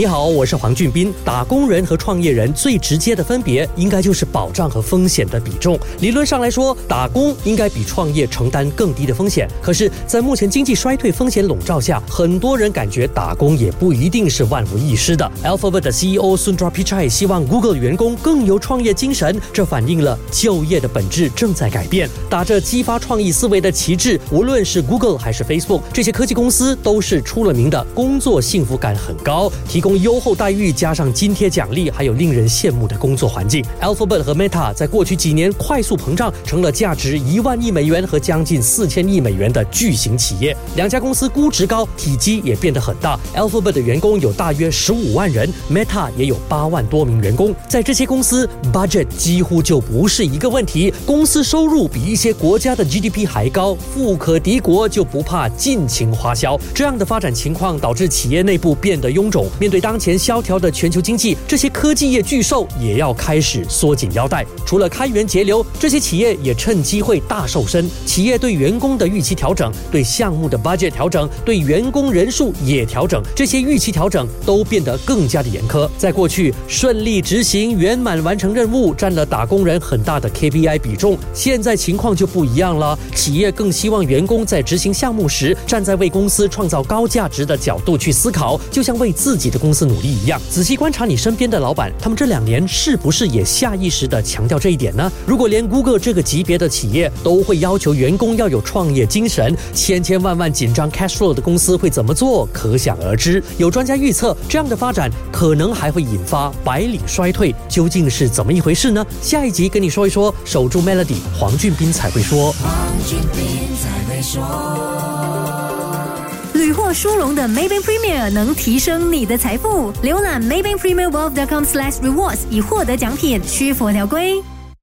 你好，我是黄俊斌。打工人和创业人最直接的分别，应该就是保障和风险的比重。理论上来说，打工应该比创业承担更低的风险。可是，在目前经济衰退、风险笼罩下，很多人感觉打工也不一定是万无一失的。Alphabet 的 CEO Sundar Pichai 希望 Google 员工更有创业精神，这反映了就业的本质正在改变。打着激发创意思维的旗帜，无论是 Google 还是 Facebook，这些科技公司都是出了名的工作幸福感很高，提供。优厚待遇，加上津贴奖励，还有令人羡慕的工作环境。Alphabet 和 Meta 在过去几年快速膨胀，成了价值一万亿美元和将近四千亿美元的巨型企业。两家公司估值高，体积也变得很大。Alphabet 的员工有大约十五万人，Meta 也有八万多名员工。在这些公司，budget 几乎就不是一个问题。公司收入比一些国家的 GDP 还高，富可敌国，就不怕尽情花销。这样的发展情况导致企业内部变得臃肿。面对当前萧条的全球经济，这些科技业巨兽也要开始缩紧腰带。除了开源节流，这些企业也趁机会大瘦身。企业对员工的预期调整，对项目的 budget 调整，对员工人数也调整，这些预期调整都变得更加的严苛。在过去，顺利执行、圆满完成任务占了打工人很大的 KPI 比重。现在情况就不一样了，企业更希望员工在执行项目时，站在为公司创造高价值的角度去思考，就像为自己的。公司努力一样，仔细观察你身边的老板，他们这两年是不是也下意识的强调这一点呢？如果连 Google 这个级别的企业都会要求员工要有创业精神，千千万万紧张 cash flow 的公司会怎么做？可想而知。有专家预测，这样的发展可能还会引发白领衰退，究竟是怎么一回事呢？下一集跟你说一说。守住 Melody，黄俊斌才会说。黄俊斌才会说。屡获殊荣的 Maybank Premier 能提升你的财富。浏览 Maybank Premier Wealth.com/rewards 以获得奖品，需符合条规。